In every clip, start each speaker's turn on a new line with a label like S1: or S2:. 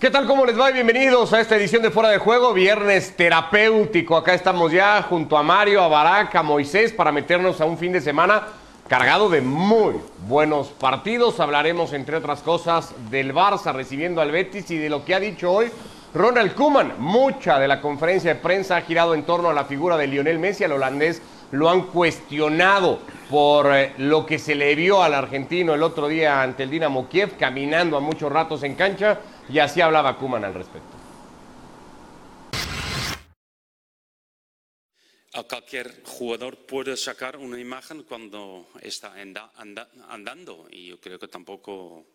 S1: ¿Qué tal? ¿Cómo les va? Bienvenidos a esta edición de Fuera de Juego, viernes terapéutico. Acá estamos ya junto a Mario, a Barack, a Moisés para meternos a un fin de semana cargado de muy buenos partidos. Hablaremos, entre otras cosas, del Barça recibiendo al Betis y de lo que ha dicho hoy Ronald Koeman. Mucha de la conferencia de prensa ha girado en torno a la figura de Lionel Messi, al holandés lo han cuestionado por eh, lo que se le vio al argentino el otro día ante el Dinamo Kiev, caminando a muchos ratos en cancha, y así hablaba Kuman al respecto.
S2: A cualquier jugador puede sacar una imagen cuando está andando y yo creo que tampoco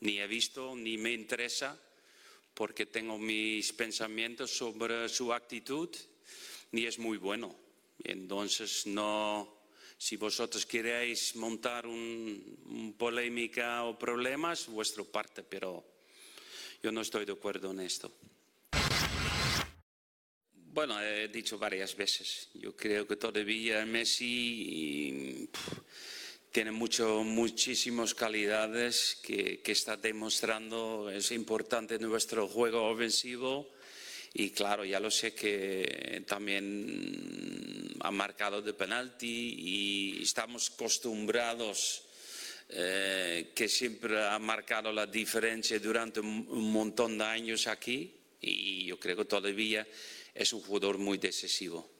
S2: ni he visto ni me interesa porque tengo mis pensamientos sobre su actitud ni es muy bueno. Entonces, no, si vosotros queréis montar un, polémica o problemas, vuestra parte, pero yo no estoy de acuerdo en esto. Bueno, he dicho varias veces, yo creo que todavía Messi tiene mucho, muchísimas calidades que, que está demostrando, es importante en nuestro juego ofensivo y claro, ya lo sé que también ha marcado de penalti y estamos acostumbrados eh, que siempre ha marcado la diferencia durante un montón de años aquí y yo creo que todavía es un jugador muy decisivo.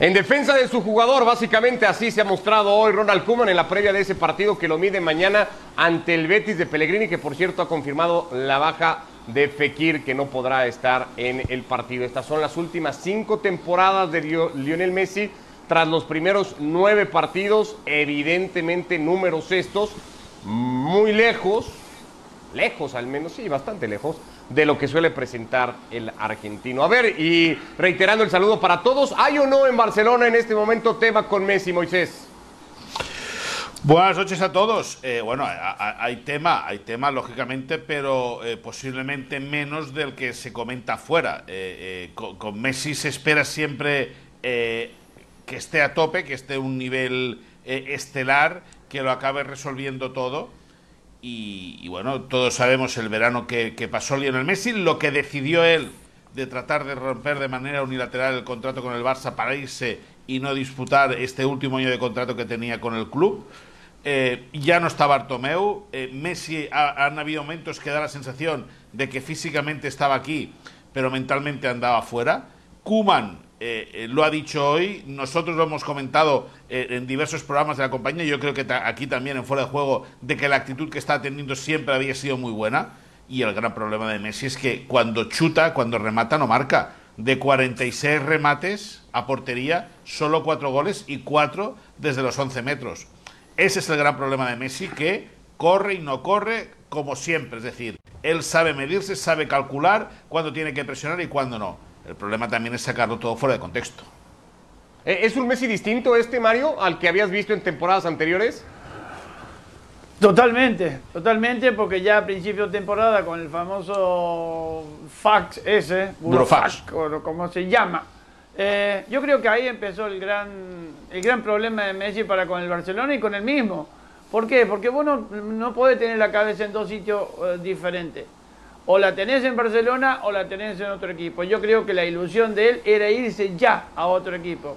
S1: En defensa de su jugador, básicamente así se ha mostrado hoy Ronald Koeman en la previa de ese partido que lo mide mañana ante el Betis de Pellegrini, que por cierto ha confirmado la baja de Fekir, que no podrá estar en el partido. Estas son las últimas cinco temporadas de Lionel Messi tras los primeros nueve partidos, evidentemente números estos, muy lejos, lejos al menos, sí, bastante lejos, de lo que suele presentar el argentino. A ver, y reiterando el saludo para todos, ¿hay o no en Barcelona en este momento tema con Messi, Moisés?
S3: Buenas noches a todos. Eh, bueno, hay tema, hay tema, lógicamente, pero eh, posiblemente menos del que se comenta afuera. Eh, con, Messi se espera siempre que esté a tope, que esté a un nivel estelar, que lo acabe resolviendo todo. Y, bueno, todos sabemos el verano que, pasó Lionel Messi, lo que decidió él de tratar de romper de manera unilateral el contrato con el Barça para irse y no disputar este último año de contrato que tenía con el club. Eh, ya no está Bartomeu. Eh, Messi han habido momentos que da la sensación de que físicamente estaba aquí, pero mentalmente andaba fuera. Kuman eh, eh, lo ha dicho hoy, nosotros lo hemos comentado eh, en diversos programas de la compañía, yo creo que aquí también en fuera de juego, de que la actitud que está teniendo siempre había sido muy buena. Y el gran problema de Messi es que cuando chuta, cuando remata, no marca. De 46 remates a portería, solo 4 goles y 4 desde los 11 metros. Ese es el gran problema de Messi, que corre y no corre como siempre. Es decir, él sabe medirse, sabe calcular cuándo tiene que presionar y cuándo no el problema también es sacarlo todo fuera de contexto.
S1: Eh, ¿Es un Messi distinto este, Mario, al que habías visto en temporadas anteriores?
S4: Totalmente, totalmente, porque ya a principio de temporada con el famoso fax ese, Burofax, como se llama, eh, yo creo que ahí empezó el gran, el gran problema de Messi para con el Barcelona y con el mismo. ¿Por qué? Porque vos no, no podés tener la cabeza en dos sitios eh, diferentes. O la tenés en Barcelona o la tenés en otro equipo. Yo creo que la ilusión de él era irse ya a otro equipo.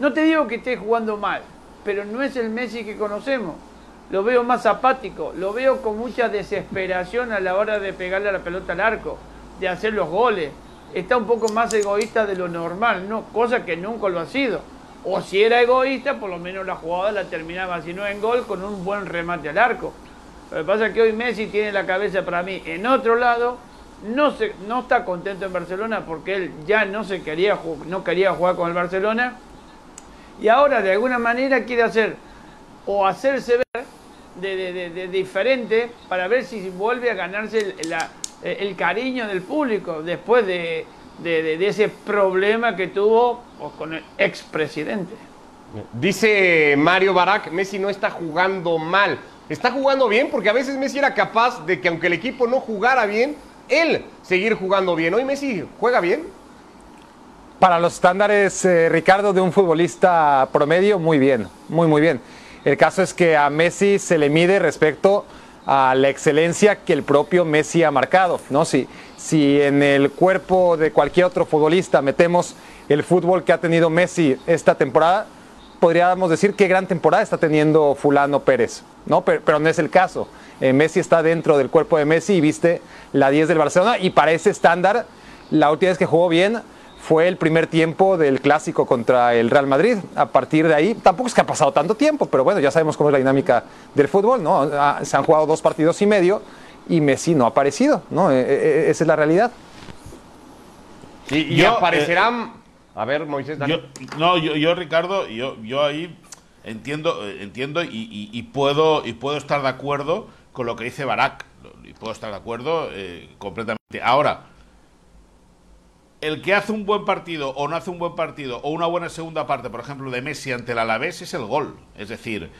S4: No te digo que esté jugando mal, pero no es el Messi que conocemos. Lo veo más apático, lo veo con mucha desesperación a la hora de pegarle a la pelota al arco, de hacer los goles. Está un poco más egoísta de lo normal, no, cosa que nunca lo ha sido. O si era egoísta, por lo menos la jugada la terminaba, si no en gol, con un buen remate al arco. Lo que pasa es que hoy Messi tiene la cabeza para mí en otro lado, no, se, no está contento en Barcelona porque él ya no, se quería, no quería jugar con el Barcelona. Y ahora de alguna manera quiere hacer o hacerse ver de, diferente para ver si vuelve a ganarse el, cariño del público después de, ese problema que tuvo pues, con el expresidente.
S1: Dice Mario Barak, Messi no está jugando mal está jugando bien porque a veces Messi era capaz de que aunque el equipo no jugara bien, él seguir jugando bien. Hoy Messi juega bien.
S5: Para los estándares, eh, Ricardo, de un futbolista promedio, muy bien, muy, muy bien. El caso es que a Messi se le mide respecto a la excelencia que el propio Messi ha marcado. ¿no? Si, si en el cuerpo de cualquier otro futbolista metemos el fútbol que ha tenido Messi esta temporada, podríamos decir qué gran temporada está teniendo Fulano Pérez, ¿no? Pero, no es el caso. Eh, Messi está dentro del cuerpo de Messi y viste la 10 del Barcelona y para ese estándar, la última vez que jugó bien fue el primer tiempo del clásico contra el Real Madrid. A partir de ahí, tampoco es que ha pasado tanto tiempo, pero bueno, ya sabemos cómo es la dinámica del fútbol, ¿no? Ah, se han jugado dos partidos y medio y Messi no ha aparecido, ¿no? Eh, eh, esa es la realidad.
S1: Y, aparecerán a ver, Moisés,
S3: no, yo, Ricardo, yo, yo ahí entiendo, eh, entiendo y, puedo, y puedo estar de acuerdo con lo que dice Barak. Y puedo estar de acuerdo eh, completamente. Ahora, el que hace un buen partido o no hace un buen partido o una buena segunda parte, por ejemplo, de Messi ante el Alavés es el gol. Es decir,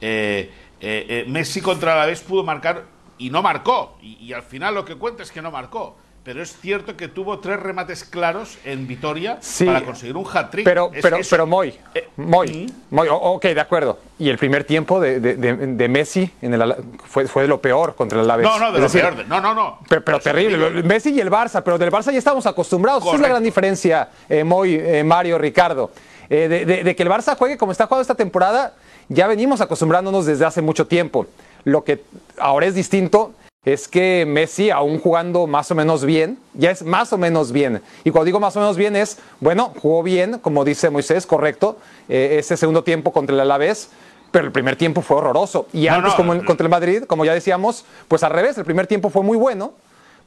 S3: eh, Messi contra el Alavés pudo marcar y no marcó. y al final lo que cuenta es que no marcó pero es cierto que tuvo tres remates claros en Vitoria para conseguir un hat-trick.
S5: Pero, pero, pero Moy, eh, Moy, Moy, ok, de acuerdo. Y el primer tiempo de, de, Messi en el, fue, fue de lo peor contra el Alavés.
S3: No, no, de lo peor. No, no, no.
S5: Pero, terrible. Messi y el Barça, pero del Barça ya estamos acostumbrados. Esa es la gran diferencia, eh, Moy, eh, Mario, Ricardo. de, que el Barça juegue como está jugando esta temporada, ya venimos acostumbrándonos desde hace mucho tiempo. Lo que ahora es distinto es que Messi, aún jugando más o menos bien, ya es más o menos bien. Y cuando digo más o menos bien es, bueno, jugó bien, como dice Moisés, correcto, eh, ese segundo tiempo contra el Alavés, pero el primer tiempo fue horroroso. Y antes, como contra el Madrid, como ya decíamos, pues al revés, el primer tiempo fue muy bueno,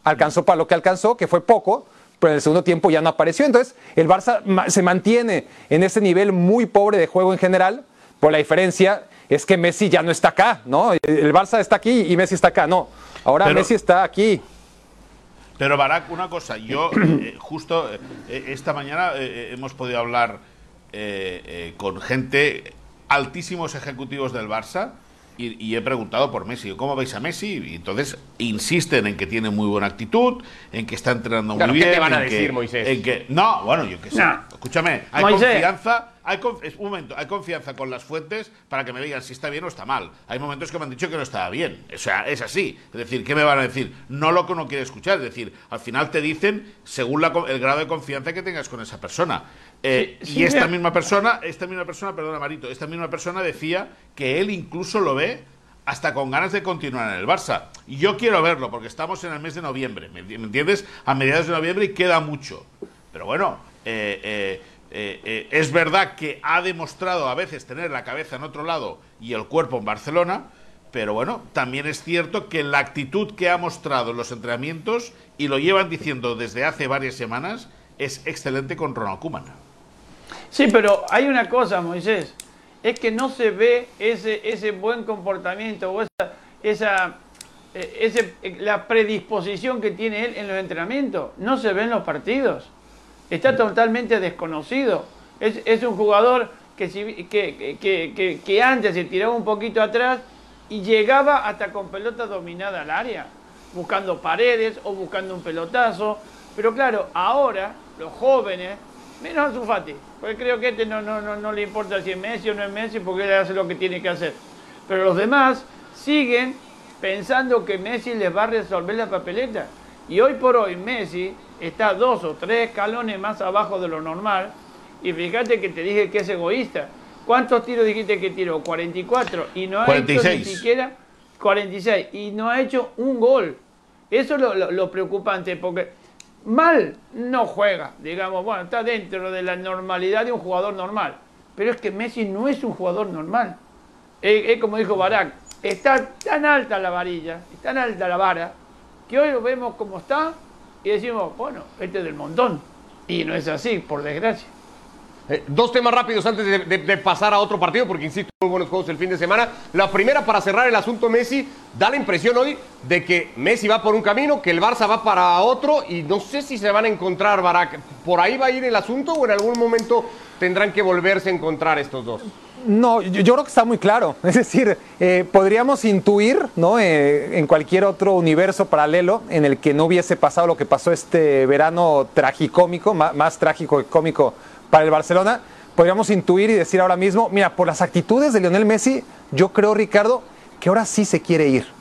S5: alcanzó para lo que alcanzó, que fue poco, pero en el segundo tiempo ya no apareció. Entonces, el Barça se mantiene en ese nivel muy pobre de juego en general, por la diferencia es que Messi ya no está acá, ¿no? El Barça está aquí y Messi está acá, no. Ahora Messi está aquí.
S3: Pero Barak, una cosa, yo eh, justo eh, esta mañana eh, hemos podido hablar con gente, altísimos ejecutivos del Barça, y, he preguntado por Messi, ¿cómo veis a Messi? Y entonces insisten en que tiene muy buena actitud, en que está entrenando muy bien. ¿Qué
S1: te van a decir, Moisés?
S3: En que, no, bueno, yo qué sé. Escúchame, hay confianza hay un momento, hay confianza con las fuentes para que me digan si está bien o está mal. Hay momentos que me han dicho que no estaba bien. O sea, es así. Es decir, ¿qué me van a decir? No lo que uno quiere escuchar. Es decir, al final te dicen según el grado de confianza que tengas con esa persona. Eh, y esta misma persona, esta misma persona, perdona Marito, esta misma persona decía que él incluso lo ve hasta con ganas de continuar en el Barça. Y yo quiero verlo porque estamos en el mes de noviembre, ¿me entiendes? A mediados de noviembre y queda mucho. Pero bueno, eh, eh, eh, eh, es verdad que ha demostrado a veces tener la cabeza en otro lado y el cuerpo en Barcelona, pero bueno, también es cierto que la actitud que ha mostrado en los entrenamientos, y lo llevan diciendo desde hace varias semanas, es excelente con Ronald Koeman.
S4: Sí, pero hay una cosa, Moisés, es que no se ve ese, ese buen comportamiento o esa, esa eh, ese, la predisposición que tiene él en los entrenamientos, no se ve en los partidos está totalmente desconocido. Es, un jugador que, que, que, antes se tiraba un poquito atrás y llegaba hasta con pelota dominada al área, buscando paredes o buscando un pelotazo. Pero claro, ahora los jóvenes, menos a Zufati, porque creo que este no, no, no, no le importa si es Messi o no es Messi, porque él hace lo que tiene que hacer. Pero los demás siguen pensando que Messi les va a resolver la papeleta. Y hoy por hoy Messi está dos o tres escalones más abajo de lo normal. Y fíjate que te dije que es egoísta. ¿Cuántos tiros dijiste que tiró? 44. Y no ha hecho ni siquiera 46. Y no ha hecho un gol. Eso es lo, preocupante, porque mal no juega. Digamos, bueno, está dentro de la normalidad de un jugador normal. Pero es que Messi no es un jugador normal. Es, como dijo Barak, está tan alta la varilla, tan alta la vara, que hoy lo vemos como está y decimos, bueno, este es del montón. Y no es así, por desgracia.
S1: Eh, dos temas rápidos antes de, pasar a otro partido, porque insisto, muy buenos juegos el fin de semana. La primera, para cerrar el asunto Messi, da la impresión hoy de que Messi va por un camino, que el Barça va para otro, y no sé si se van a encontrar, Barak. ¿Por ahí va a ir el asunto o en algún momento tendrán que volverse a encontrar estos dos?
S5: No, yo, creo que está muy claro. Es decir, eh, podríamos intuir, ¿no? Eh, en cualquier otro universo paralelo en el que no hubiese pasado lo que pasó este verano tragicómico, más, más trágico que cómico para el Barcelona, podríamos intuir y decir ahora mismo, mira, por las actitudes de Lionel Messi, yo creo, Ricardo, que ahora sí se quiere ir.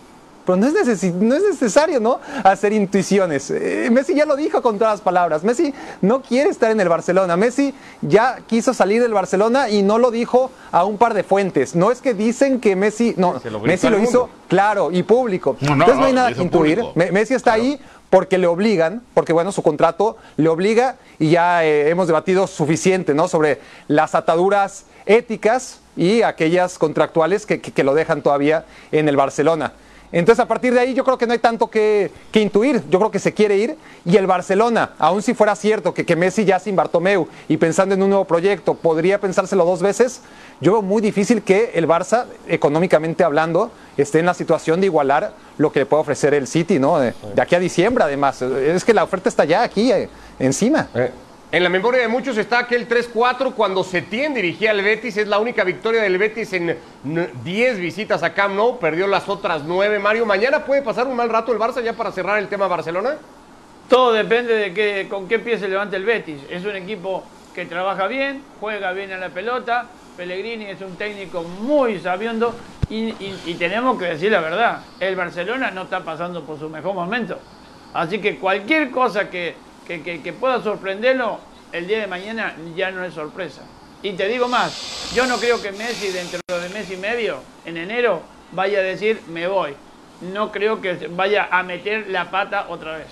S5: Pero no es, no es necesario, ¿no? Hacer intuiciones. Eh, Messi ya lo dijo con todas las palabras. Messi no quiere estar en el Barcelona. Messi ya quiso salir del Barcelona y no lo dijo a un par de fuentes. No es que dicen que Messi. No, Messi lo hizo claro y público. Entonces no hay nada que intuir. Messi está ahí porque le obligan, porque bueno, su contrato le obliga y ya eh, hemos debatido suficiente, ¿no? Sobre las ataduras éticas y aquellas contractuales que lo dejan todavía en el Barcelona. Entonces, a partir de ahí, yo creo que no hay tanto que, intuir. Yo creo que se quiere ir. Y el Barcelona, aun si fuera cierto que, que Messi ya sin Bartomeu y pensando en un nuevo proyecto, podría pensárselo dos veces, yo veo muy difícil que el Barça, económicamente hablando, esté en la situación de igualar lo que le puede ofrecer el City, ¿no? De, aquí a diciembre, además. Es que la oferta está ya aquí, eh, encima.
S1: Eh, en la memoria de muchos está aquel 3-4 cuando Setién dirigía al Betis. Es la única victoria del Betis en 10 visitas a Camp Nou. Perdió las otras 9. Mario, ¿mañana puede pasar un mal rato el Barça ya para cerrar el tema Barcelona?
S4: Todo depende de qué, con qué pie se levante el Betis. Es un equipo que trabaja bien, juega bien a la pelota. Pellegrini es un técnico muy sabiendo y tenemos que decir la verdad. El Barcelona no está pasando por su mejor momento. Así que cualquier cosa que que, pueda sorprenderlo, el día de mañana ya no es sorpresa. Y te digo más, yo no creo que Messi dentro de mes y medio, en enero, vaya a decir me voy. No creo que vaya a meter la pata otra vez.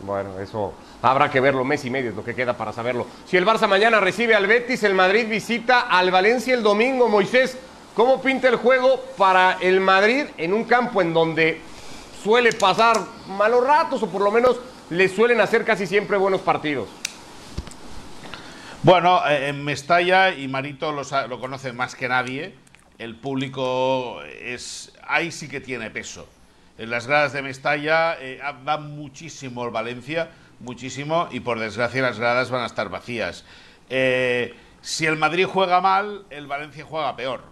S1: Bueno, eso habrá que verlo, mes y medio es lo que queda para saberlo. Si el Barça mañana recibe al Betis, el Madrid visita al Valencia el domingo, Moisés, ¿cómo pinta el juego para el Madrid en un campo en donde suele pasar malos ratos o por lo menos le suelen hacer casi siempre buenos partidos.
S3: Bueno, eh, en Mestalla, y Marito lo, lo conoce más que nadie, el público es ahí sí que tiene peso. En las gradas de Mestalla eh, va muchísimo el Valencia, muchísimo, y por desgracia las gradas van a estar vacías. Eh, si el Madrid juega mal, el Valencia juega peor.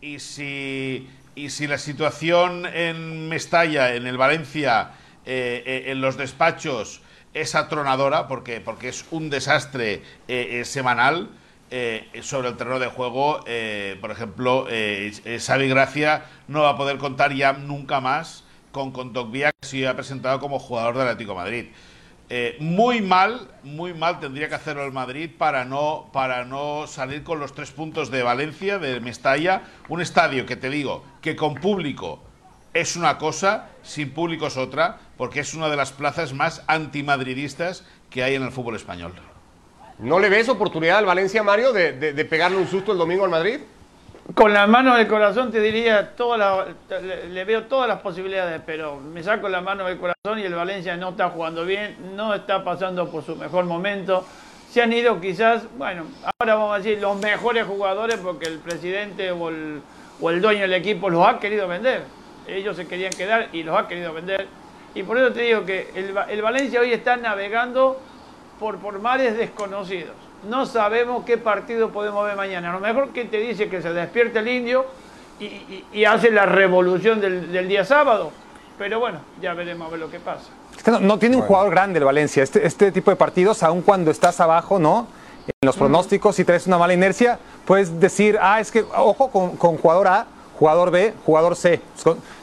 S3: Y si, y si la situación en Mestalla, en el Valencia, eh, eh, en los despachos es atronadora porque, porque es un desastre eh, semanal. sobre el terreno de juego, por ejemplo, Xavi Gracia no va a poder contar ya nunca más con Contogbia, que se ha presentado como jugador del Atlético Madrid. muy mal, muy mal tendría que hacerlo el Madrid para no, para no salir con los tres puntos de Valencia, de Mestalla, un estadio que te digo que con público es una cosa, sin público es otra, porque es una de las plazas más antimadridistas que hay en el fútbol español.
S1: ¿No le ves oportunidad al Valencia, Mario, de, pegarle un susto el domingo al Madrid?
S4: Con la mano del corazón te diría, toda le, veo todas las posibilidades, pero me saco la mano del corazón y el Valencia no está jugando bien, no está pasando por su mejor momento. Se han ido quizás, bueno, ahora vamos a decir los mejores jugadores porque el presidente o el, o el dueño del equipo los ha querido vender. Ellos se querían quedar y los ha querido vender y por eso te digo que el, Valencia hoy está navegando por, por mares desconocidos. No sabemos qué partido podemos ver mañana. A lo mejor que te dice que se despierte el indio y, hace la revolución del, día sábado. Pero bueno, ya veremos a ver lo que pasa.
S5: no, tiene un jugador grande el Valencia. Este, este tipo de partidos, aun cuando estás abajo, ¿no? En los pronósticos, si traes una mala inercia, puedes decir, ah, es que, ojo con, con jugador A, jugador B, jugador C.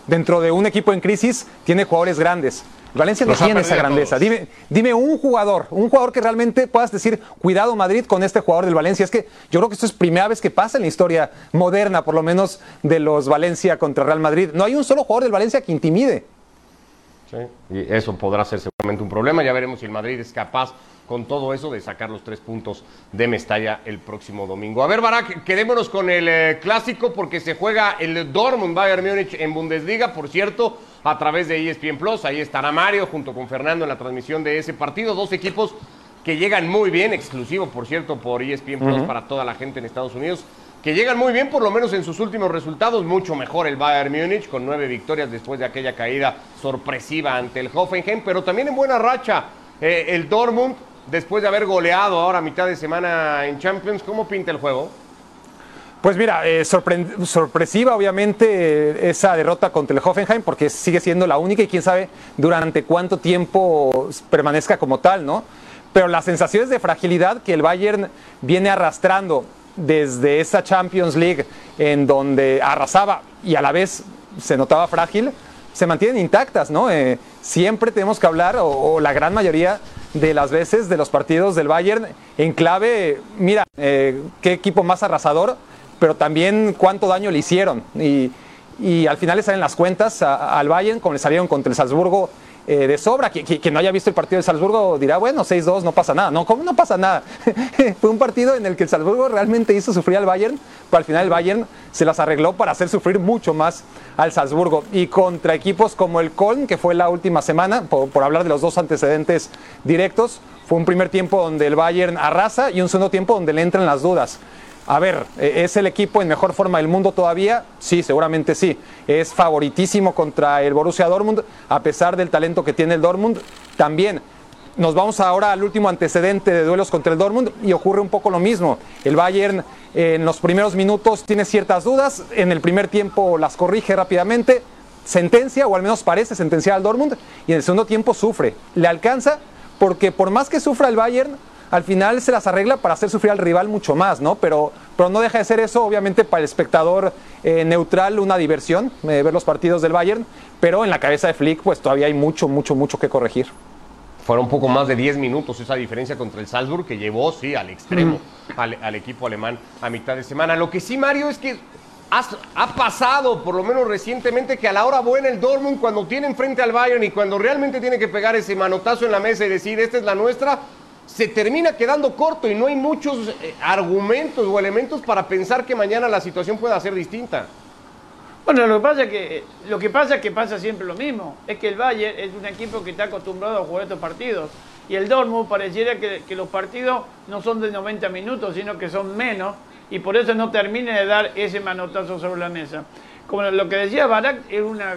S5: Dentro de un equipo en crisis tiene jugadores grandes. Valencia no tiene esa grandeza. Dime, dime un jugador, un jugador que realmente puedas decir, cuidado Madrid con este jugador del Valencia. Es que yo creo que esto es primera vez que pasa en la historia moderna, por lo menos de los Valencia contra Real Madrid. No hay un solo jugador del Valencia que intimide.
S1: Sí, y eso podrá ser seguramente un problema. Ya veremos si el Madrid es capaz con todo eso de sacar los tres puntos de Mestalla el próximo domingo. A ver, Barak, quedémonos con el eh, clásico porque se juega el Dortmund Bayern Múnich en Bundesliga, por cierto, a través de ESPN Plus. Ahí estará Mario junto con Fernando en la transmisión de ese partido. Dos equipos que llegan muy bien, exclusivo, por cierto, por ESPN Plus para toda la gente en Estados Unidos que llegan muy bien, por lo menos en sus últimos resultados, mucho mejor el Bayern Múnich, con nueve victorias después de aquella caída sorpresiva ante el Hoffenheim, pero también en buena racha eh, el Dortmund, después de haber goleado ahora a mitad de semana en Champions, ¿cómo pinta el juego?
S5: Pues mira, eh, sorpresiva obviamente esa derrota contra el Hoffenheim porque sigue siendo la única y quién sabe durante cuánto tiempo permanezca como tal, ¿no? pero las sensaciones de fragilidad que el Bayern viene arrastrando desde esa Champions League en donde arrasaba y a la vez se notaba frágil, se mantienen intactas, ¿no? Eh, siempre tenemos que hablar, o, la gran mayoría de las veces, de los partidos del Bayern en clave, mira, eh, qué equipo más arrasador, pero también cuánto daño le hicieron. Y, al final le salen las cuentas al Bayern, como le salieron contra el Salzburgo eh, de sobra. Que, no haya visto el partido de Salzburgo dirá, bueno, 6-2, no pasa nada. No, ¿cómo no pasa nada? Fue un partido en el que el Salzburgo realmente hizo sufrir al Bayern, pero al final el Bayern se las arregló para hacer sufrir mucho más al Salzburgo. Y contra equipos como el Köln, que fue la última semana, por, por hablar de los dos antecedentes directos, fue un primer tiempo donde el Bayern arrasa y un segundo tiempo donde le entran las dudas. A ver, ¿e-, ¿es el equipo en mejor forma del mundo todavía? Sí, seguramente sí. Es favoritísimo contra el Borussia Dortmund, a pesar del talento que tiene el Dortmund. También nos vamos ahora al último antecedente de duelos contra el Dortmund y ocurre un poco lo mismo. El Bayern en los primeros minutos tiene ciertas dudas, en el primer tiempo las corrige rápidamente, sentencia, o al menos parece sentenciar al Dortmund, y en el segundo tiempo sufre. Le alcanza porque por más que sufra el Bayern, al final se las arregla para hacer sufrir al rival mucho más, ¿no? Pero, pero no deja de ser eso, obviamente, para el espectador eh, neutral una diversión, eh, ver los partidos del Bayern, pero en la cabeza de Flick, pues todavía hay mucho, mucho, mucho que corregir.
S1: Fueron un poco más de 10 minutos esa diferencia contra el Salzburg, que llevó, sí, al extremo, al, al, equipo alemán a mitad de semana. Lo que sí, Mario, es que ha pasado, por lo menos recientemente, que a la hora buena el Dortmund, cuando tiene enfrente al Bayern y cuando realmente tiene que pegar ese manotazo en la mesa y decir, esta es la nuestra, se termina quedando corto y no hay muchos eh, argumentos o elementos para pensar que mañana la situación pueda ser distinta.
S4: Bueno, lo que pasa es que lo que pasa es que pasa siempre lo mismo, es que el Bayern es un equipo que está acostumbrado a jugar estos partidos y el Dortmund pareciera que, los partidos no son de 90 minutos, sino que son menos y por eso no termina de dar ese manotazo sobre la mesa. Como lo que decía Barak, es una,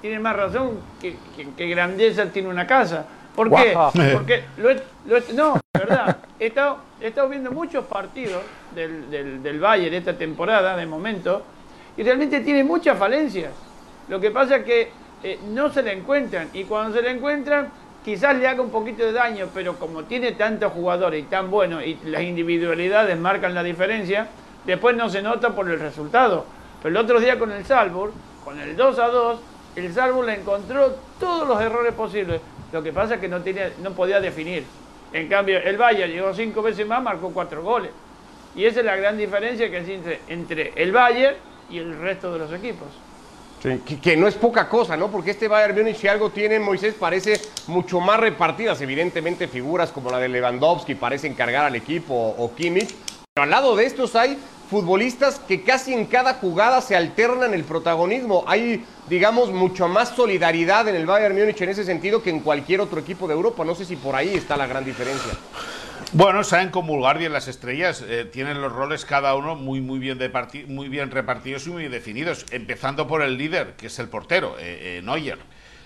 S4: tiene más razón que, que grandeza tiene una casa ¿Por qué? Porque lo, no, verdad. He estado, viendo muchos partidos del, del, del Bayern esta temporada, de momento, y realmente tiene muchas falencias. Lo que pasa es que eh, no se le encuentran, y cuando se le encuentran, quizás le haga un poquito de daño, pero como tiene tantos jugadores y tan buenos, y las individualidades marcan la diferencia, después no se nota por el resultado. Pero el otro día con el Salzburg, con el 2 a 2, el Salzburg le encontró todos los errores posibles. Lo que pasa es que no, tenía, no podía definir. En cambio, el Bayern llegó cinco veces más, marcó cuatro goles. Y esa es la gran diferencia que existe entre el Bayern y el resto de los equipos.
S1: que, no es poca cosa, ¿no? Porque este Bayern Múnich, si algo tiene, Moisés, parece mucho más repartidas. Evidentemente, figuras como la de Lewandowski parecen cargar al equipo o Kimmich. Pero al lado de estos hay futbolistas que casi en cada jugada se alternan el protagonismo. Hay, digamos, mucho más solidaridad en el Bayern Múnich en ese sentido que en cualquier otro equipo de Europa. No sé si por ahí está la gran diferencia.
S3: Bueno, saben comulgar bien las estrellas, eh, tienen los roles cada uno muy, muy, bien muy bien repartidos y muy definidos, empezando por el líder, que es el portero, eh, eh, Neuer.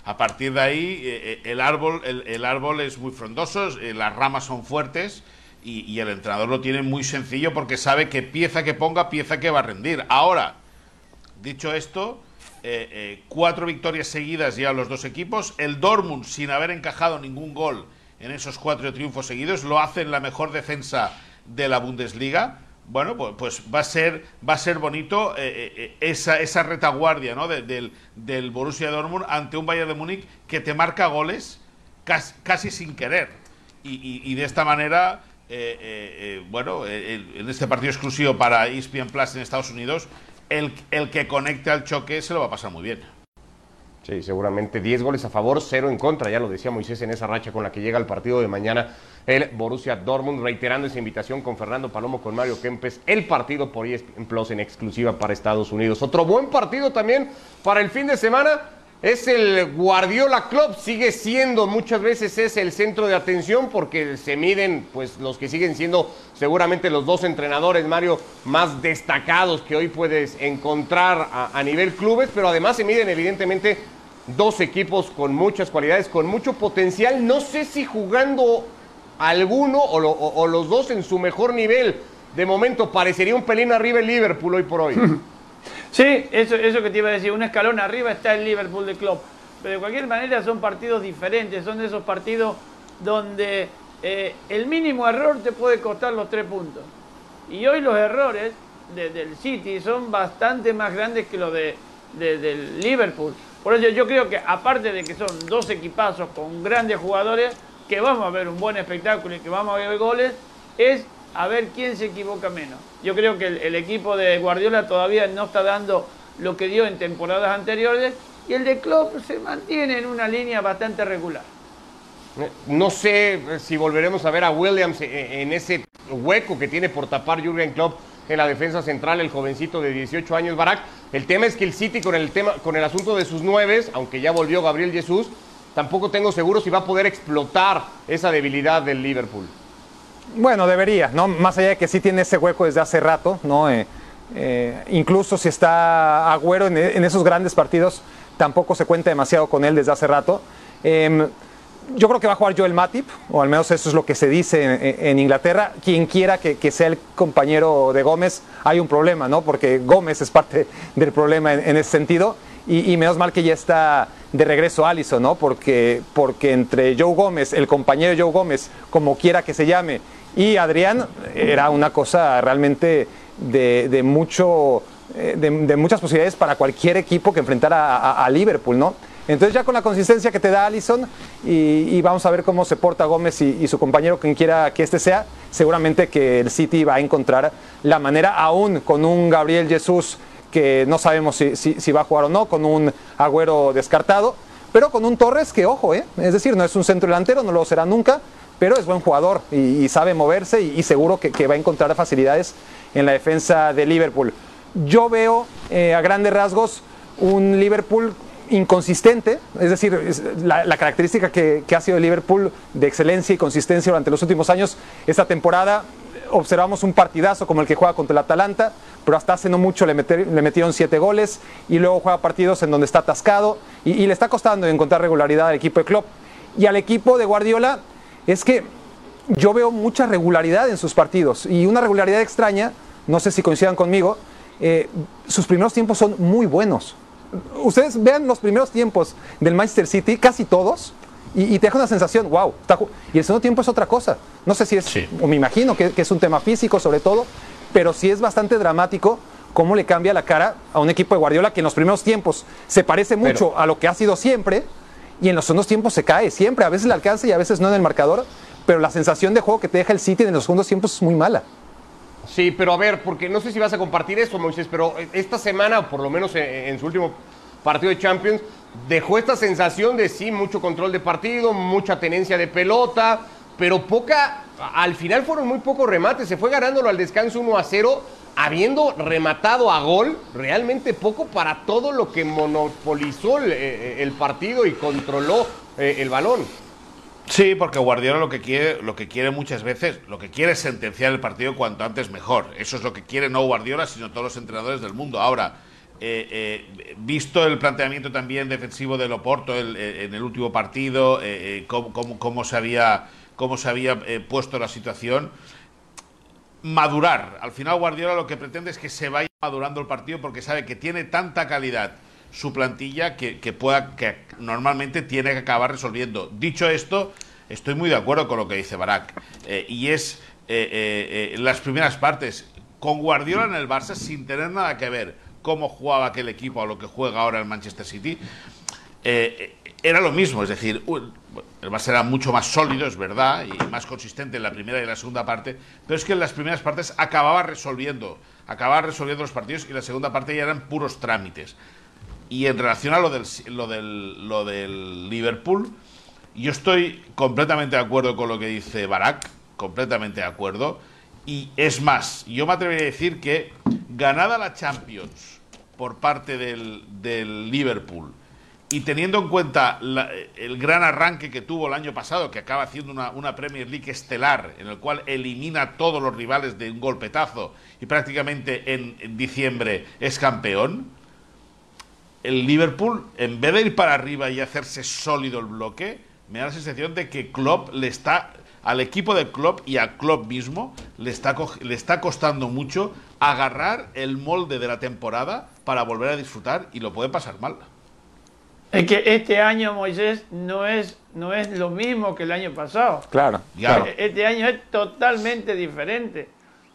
S3: A partir de ahí, el, árbol, el, árbol es muy frondoso, las ramas son fuertes, y, el entrenador lo tiene muy sencillo porque sabe que pieza que ponga, pieza que va a rendir. Ahora, dicho esto, eh, eh, cuatro victorias seguidas ya los dos equipos. El Dortmund, sin haber encajado ningún gol en esos cuatro triunfos seguidos, lo hace en la mejor defensa de la Bundesliga. Bueno, pues, pues va a ser va a ser bonito eh, esa, esa retaguardia ¿no? del, del Borussia Dortmund ante un Bayern de Múnich que te marca goles casi, sin querer. y de esta manera eh, eh, eh, bueno, en este partido exclusivo para ESPN Plus en Estados Unidos, el, el que conecte al choque se lo va a pasar muy bien.
S1: Sí, seguramente 10 goles a favor, 0 en contra, ya lo decía Moisés en esa racha con la que llega el partido de mañana el Borussia Dortmund, reiterando esa invitación con Fernando Palomo, con Mario Kempes, el partido por ESPN Plus en exclusiva para Estados Unidos. Otro buen partido también para el fin de semana, es el Guardiola Club, sigue siendo muchas veces es el centro de atención porque se miden pues los que siguen siendo seguramente los dos entrenadores, Mario, más destacados que hoy puedes encontrar a, nivel clubes, pero además se miden evidentemente dos equipos con muchas cualidades, con mucho potencial, no sé si jugando alguno o, o los dos en su mejor nivel, de momento parecería un pelín arriba el Liverpool hoy por hoy.
S4: Sí, eso, eso que te iba a decir, un escalón arriba está el Liverpool de Klopp. Pero de cualquier manera son partidos diferentes, son de esos partidos donde eh, el mínimo error te puede costar los tres puntos. Y hoy los errores del City son bastante más grandes que los de, del Liverpool. Por eso yo creo que aparte de que son dos equipazos con grandes jugadores, que vamos a ver un buen espectáculo y que vamos a ver goles, es a ver quién se equivoca menos. Yo creo que el, equipo de Guardiola todavía no está dando lo que dio en temporadas anteriores y el de Klopp se mantiene en una línea bastante regular.
S1: No sé si volveremos a ver a Williams en ese hueco que tiene por tapar Jürgen Klopp en la defensa central, el jovencito de 18 años, Barak. El tema es que el City con el, tema, con el asunto de sus nueves, aunque ya volvió Gabriel Jesús, tampoco tengo seguro si va a poder explotar esa debilidad del Liverpool.
S5: Bueno, debería, ¿no? Más allá de que sí tiene ese hueco desde hace rato, ¿no? Eh, eh, incluso si está Agüero en, esos grandes partidos, tampoco se cuenta demasiado con él desde hace rato. Eh, yo creo que va a jugar Joel Matip, o al menos eso es lo que se dice en, Inglaterra. Quien quiera que, sea el compañero de Gómez, hay un problema, ¿no? Porque Gómez es parte del problema en, ese sentido. Y, menos mal que ya está de regreso Allison, ¿no? Porque, porque entre Joe Gómez, el compañero Joe Gómez, como quiera que se llame, y Adrián, era una cosa realmente de, mucho, eh, de, muchas posibilidades para cualquier equipo que enfrentara a Liverpool, ¿no? Entonces ya con la consistencia que te da Allison y, vamos a ver cómo se porta Gómez y, su compañero, quien quiera que este sea, seguramente que el City va a encontrar la manera, aún con un Gabriel Jesús que no sabemos si, va a jugar o no, con un Agüero descartado, pero con un Torres que, ojo, ¿eh? es decir, no es un centro delantero, no lo será nunca, pero es buen jugador y, sabe moverse y, seguro que, va a encontrar facilidades en la defensa de Liverpool. Yo veo eh, a grandes rasgos un Liverpool inconsistente, es decir, la, característica que, ha sido el Liverpool de excelencia y consistencia durante los últimos años, esta temporada observamos un partidazo como el que juega contra el Atalanta, pero hasta hace no mucho le, le metieron siete goles y luego juega partidos en donde está atascado y, le está costando encontrar regularidad al equipo de Klopp. Y al equipo de Guardiola es que yo veo mucha regularidad en sus partidos y una regularidad extraña, no sé si coincidan conmigo, eh, sus primeros tiempos son muy buenos ustedes vean los primeros tiempos del Manchester City, casi todos, y, te deja una sensación, wow, y el segundo tiempo es otra cosa. No sé si es, o me imagino que, es un tema físico sobre todo, pero sí es bastante dramático cómo le cambia la cara a un equipo de Guardiola que en los primeros tiempos se parece mucho a lo que ha sido siempre, y en los segundos tiempos se cae siempre, a veces le alcanza y a veces no en el marcador, pero la sensación de juego que te deja el City en los segundos tiempos es muy mala.
S1: Sí, pero a ver, porque no sé si vas a compartir esto, Moisés, pero esta semana, por lo menos en, su último partido de Champions, dejó esta sensación de sí, mucho control de partido, mucha tenencia de pelota, pero poca, al final fueron muy pocos remates, se fue ganándolo al descanso 1 a 0, habiendo rematado a gol, realmente poco para todo lo que monopolizó el, eh, partido y controló eh, el balón.
S3: Sí, porque Guardiola lo que quiere, lo que quiere muchas veces, lo que quiere es sentenciar el partido cuanto antes mejor. Eso es lo que quiere no Guardiola, sino todos los entrenadores del mundo. Ahora, eh, eh, visto el planteamiento también defensivo de Loporto eh, en el último partido, cómo, se había, cómo se había puesto la situación, madurar. Al final Guardiola lo que pretende es que se vaya madurando el partido porque sabe que tiene tanta calidad su plantilla que, pueda, que normalmente tiene que acabar resolviendo. Dicho esto, estoy muy de acuerdo con lo que dice Barak. Eh, y es eh, eh, las primeras partes. Con Guardiola en el Barça, sin tener nada que ver cómo jugaba aquel equipo a lo que juega ahora el Manchester City, era lo mismo. Es decir, el Barça era mucho más sólido, es verdad, y más consistente en la primera y la segunda parte, pero es que en las primeras partes acababa resolviendo, acababa resolviendo los partidos y la segunda parte ya eran puros trámites. Y en relación a lo del, lo del, lo del Liverpool, yo estoy completamente de acuerdo con lo que dice Barak, completamente de acuerdo. Y es más, yo me atrevería a decir que ganada la Champions por parte del Liverpool y teniendo en cuenta el gran arranque que tuvo el año pasado, que acaba haciendo una, Premier League estelar, en el cual elimina a todos los rivales de un golpetazo y prácticamente en diciembre es campeón, el Liverpool, en vez de ir para arriba y hacerse sólido el bloque, me da la sensación de que Klopp le está al equipo de Klopp y a Klopp mismo le está, le está costando mucho agarrar el molde de la temporada para volver a disfrutar y lo puede pasar mal.
S4: Es que este año, Moisés, no es, no es lo mismo que el año pasado.
S5: Claro,
S3: Claro.
S4: Este año es totalmente diferente.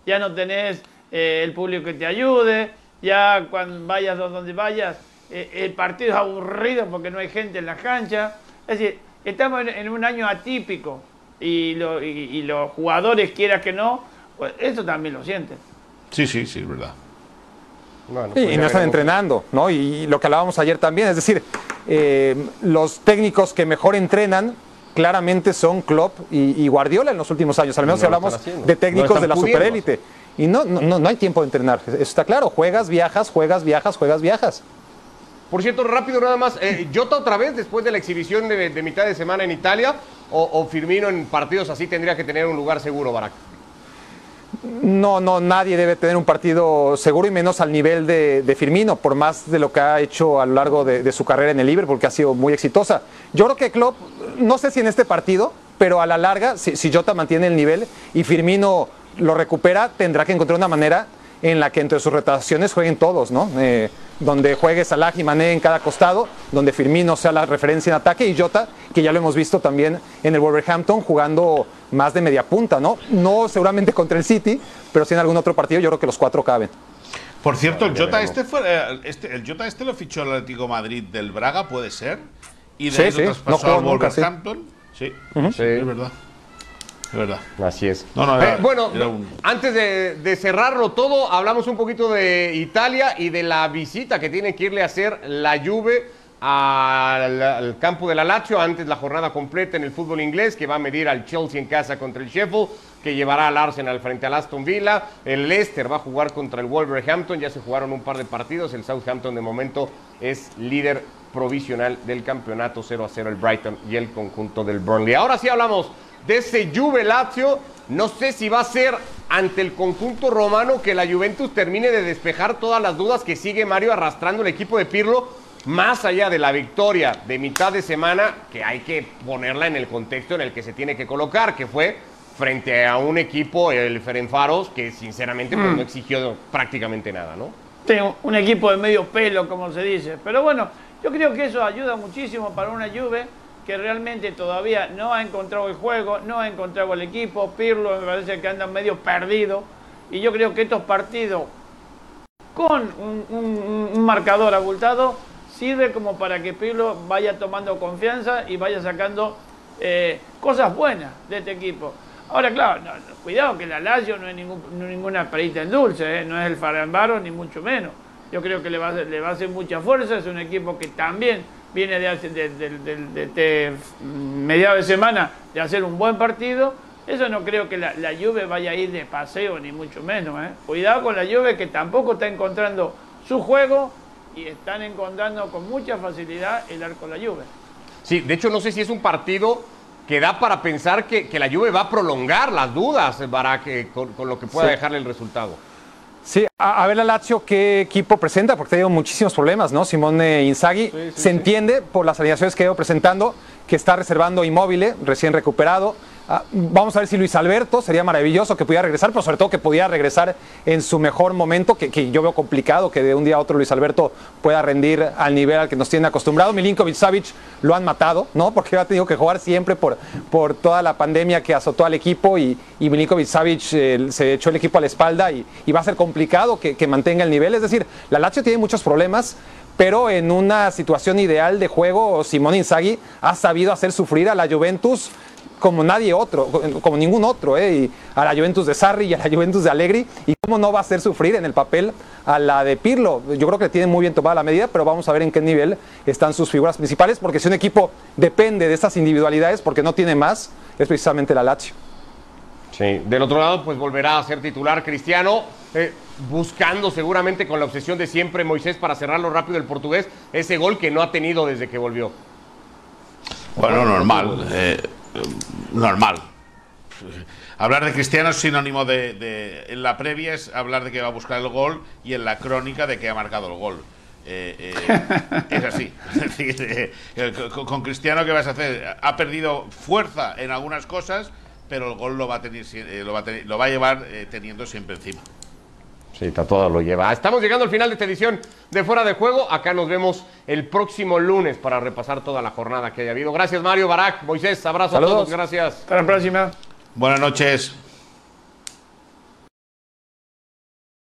S4: Ya no tenés eh, el público que te ayude, ya cuando vayas a donde vayas, eh, el partido es aburrido porque no hay gente en la cancha. Es decir, estamos en, en un año atípico y, lo- y- y los jugadores, quieras que no, pues eso también lo sienten.
S3: Sí, sí, sí, es verdad.
S1: Bueno,
S5: Sí,
S1: pues
S5: y
S1: ya
S5: no están entrenando, ¿no? Y lo que hablábamos ayer también, es decir, eh, los técnicos que mejor entrenan claramente son Klopp y, y Guardiola en los últimos años, al menos
S1: No
S5: si hablamos de
S1: No
S5: técnicos de la superélite. Y no, no, no, hay tiempo de entrenar, eso está claro, juegas, viajas, juegas, viajas, juegas, viajas.
S1: Por cierto, rápido nada más, eh, Jota otra vez después de la exhibición de, de mitad de semana en Italia o, o Firmino en partidos así tendría que tener un lugar seguro, Barak.
S5: No, no, nadie debe tener un partido seguro y menos al nivel de, de Firmino, por más de lo que ha hecho a lo largo de, su carrera en el Liverpool, que ha sido muy exitosa. Yo creo que Klopp, no sé si en este partido, pero a la larga, si, si Jota mantiene el nivel y Firmino lo recupera, tendrá que encontrar una manera en la que entre sus rotaciones jueguen todos, ¿no? Eh, donde juegue Salah y Mané en cada costado, donde Firmino sea la referencia en ataque y Jota, que ya lo hemos visto también en el Wolverhampton jugando más de media punta, ¿no? No seguramente contra el City, pero sí en algún otro partido yo creo que los cuatro caben.
S3: Por cierto, el Jota este, fue, eh, este, el Jota este lo fichó el Atlético Madrid del Braga, puede ser. Y de
S5: Sí,
S3: ahí
S5: sí,
S3: lo traspasó al
S5: nunca, sí.
S3: Wolverhampton. Sí, sí, es verdad. Verdad.
S1: Así es.
S3: No, no, era-
S1: Eh, bueno,
S3: un-
S1: antes de, de cerrarlo todo, hablamos un poquito de Italia y de la visita que tiene que irle a hacer la Juve al, al campo de la Lazio. Antes la jornada completa en el fútbol inglés que va a medir al Chelsea en casa contra el Sheffield que llevará al Arsenal frente al Aston Villa. El Leicester va a jugar contra el Wolverhampton. Ya se jugaron un par de partidos. El Southampton de momento es líder provisional del campeonato 0 a 0 el Brighton y el conjunto del Burnley. Ahora sí hablamos de ese Juve Lazio. No sé si va a ser ante el conjunto romano que la Juventus termine de despejar todas las dudas que sigue Mario arrastrando el equipo de Pirlo, más allá de la victoria de mitad de semana, que hay que ponerla en el contexto en el que se tiene que colocar, que fue frente a un equipo, el Ferencváros, que sinceramente pues, no exigió prácticamente nada, ¿no?
S4: Tengo un equipo de medio pelo, como se dice. Pero bueno, yo creo que eso ayuda muchísimo para una Juve que realmente todavía no ha encontrado el juego, no ha encontrado el equipo. Pirlo me parece que anda medio perdido. Y yo creo que estos partidos con un, marcador abultado sirve como para que Pirlo vaya tomando confianza y vaya sacando eh, cosas buenas de este equipo. Ahora, claro, cuidado que la Lazio no es ninguna perita en dulce, eh, no es el Farambaro ni mucho menos. Yo creo que le va, le va a hacer mucha fuerza, es un equipo que también viene de, hace- de, de- de- de este mediado de semana de hacer un buen partido. Eso no creo que la, la Juve vaya a ir de paseo, ni mucho menos. eh. Cuidado con la Juve que tampoco está encontrando su juego y están encontrando con mucha facilidad el arco de la Juve.
S1: Sí, de hecho no sé si es un partido que da para pensar que, que la Juve va a prolongar las dudas, para que, con, con lo que pueda
S5: Sí.
S1: dejarle el resultado.
S5: Sí, a, a ver la Lazio qué equipo presenta, porque ha tenido muchísimos problemas, ¿no? Simone Inzaghi se entiende por las alineaciones que ha ido presentando que está reservando inmóvil, recién recuperado. Ah, vamos a ver si Luis Alberto, sería maravilloso que pudiera regresar, pero sobre todo que pudiera regresar en su mejor momento, que, yo veo complicado que de un día a otro Luis Alberto pueda rendir al nivel al que nos tiene acostumbrado. Milinkovic Savic lo han matado, ¿no? Porque ha tenido que jugar siempre por, por toda la pandemia que azotó al equipo y, Milinkovic Savic eh, se echó el equipo a la espalda y, va a ser complicado que, mantenga el nivel. Es decir, la Lazio tiene muchos problemas, pero en una situación ideal de juego, Simone Inzaghi ha sabido hacer sufrir a la Juventus como nadie otro, como ningún otro, ¿eh? y a la Juventus de Sarri y a la Juventus de Allegri, y cómo no va a hacer sufrir en el papel a la de Pirlo. Yo creo que tiene muy bien tomada la medida, pero vamos a ver en qué nivel están sus figuras principales, porque si un equipo depende de estas individualidades, porque no tiene más, es precisamente la Lazio.
S1: Sí, del otro lado, pues volverá a ser titular Cristiano, eh, buscando seguramente con la obsesión de siempre Moisés para cerrarlo rápido el portugués, ese gol que no ha tenido desde que volvió.
S3: Bueno, normal. eh, normal. Hablar de Cristiano es sinónimo de, de- En la previa es hablar de que va a buscar el gol y en la crónica de que ha marcado el gol. Eh, eh, es así. Eh, eh, con, Cristiano, ¿qué vas a hacer? Ha perdido fuerza en algunas cosas, pero el gol lo va a, tener, eh, lo va a, tener- lo va a llevar eh, teniendo siempre encima.
S1: Sí, todo lo lleva. Estamos llegando al final de esta edición de Fuera de Juego. Acá nos vemos el próximo lunes para repasar toda la jornada que haya habido. Gracias, Mario, Barak, Moisés. Abrazo a todos. Gracias.
S4: Hasta la próxima.
S3: Buenas noches.